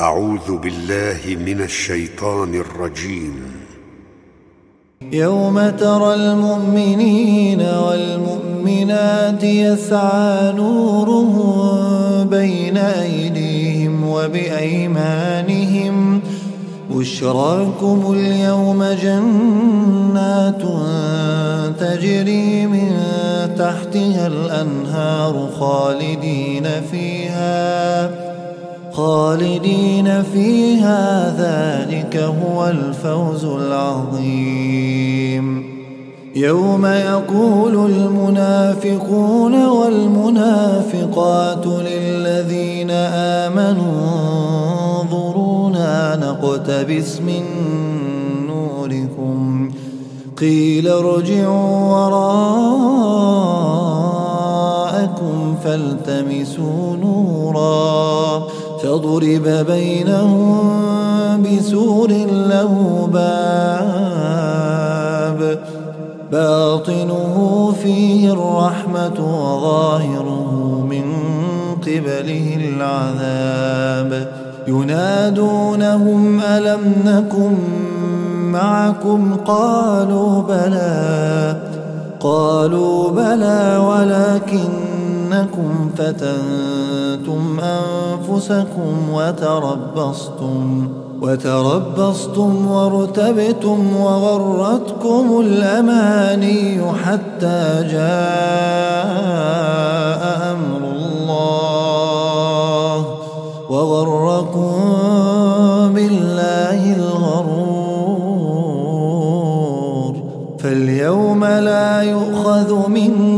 أعوذ بالله من الشيطان الرجيم. يوم ترى المؤمنين والمؤمنات يسعى نورهم بين أيديهم وبأيمانهم. بشراكم اليوم جنات تجري من تحتها الأنهار خالدين فيها. خالدين فيها ذلك هو الفوز العظيم. يوم يقول المنافقون والمنافقات للذين آمنوا انظرونا نقتبس من نوركم. قيل ارجعوا وراءكم فالتمسوا نوراً. فضرب بينهم بسور له باب باطنه فيه الرحمة وظاهره من قبله العذاب. ينادونهم ألم نكن معكم؟ قالوا بلى. قالوا بلى ولكن أنكم فتنتم أنفسكم وتربصتم وتربصتم وارتبتم وغرتكم الأماني حتى جاء أمر الله وغركم بالله الغرور. فاليوم لا يؤخذ منكم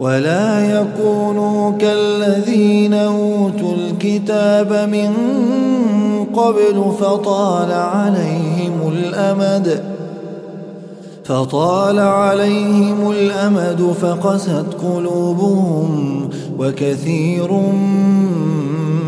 ولا يكونوا كالذين أوتوا الكتاب من قبل فطال عليهم الأمد فطال عليهم الأمد فقست قلوبهم وكثير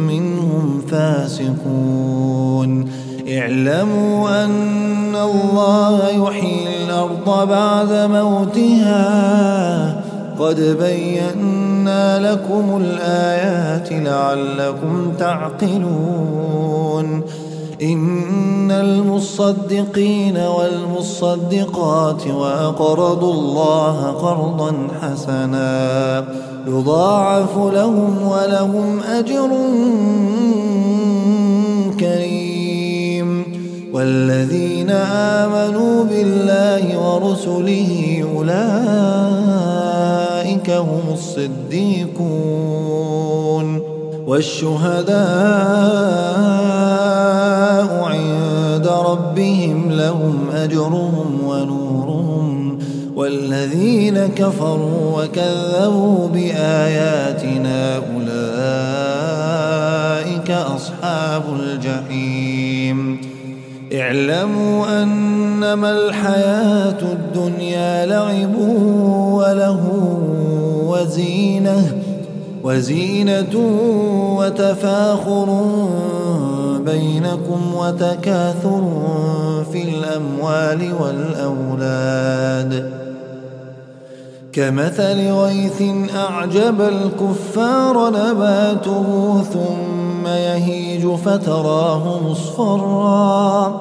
منهم فاسقون اعلموا أن الله يحيي الأرض بعد موتها قد بينا لكم الآيات لعلكم تعقلون. إن المصدقين والمصدقات وأقرضوا الله قرضا حسنا. يضاعف لهم ولهم أجر كريم. والذين آمنوا بالله ورسله أولئك أولئك هم الصديقون والشهداء عند ربهم لهم أجرهم ونورهم والذين كفروا وكذبوا بآياتنا أولئك أصحاب الجحيم. اعلموا أنما الحياة الدنيا لعب وله وزينة وزينة وتفاخر بينكم وتكاثر في الأموال والأولاد. كمثل غيث أعجب الكفار نباته ثم يهيج فتراه مصفرا.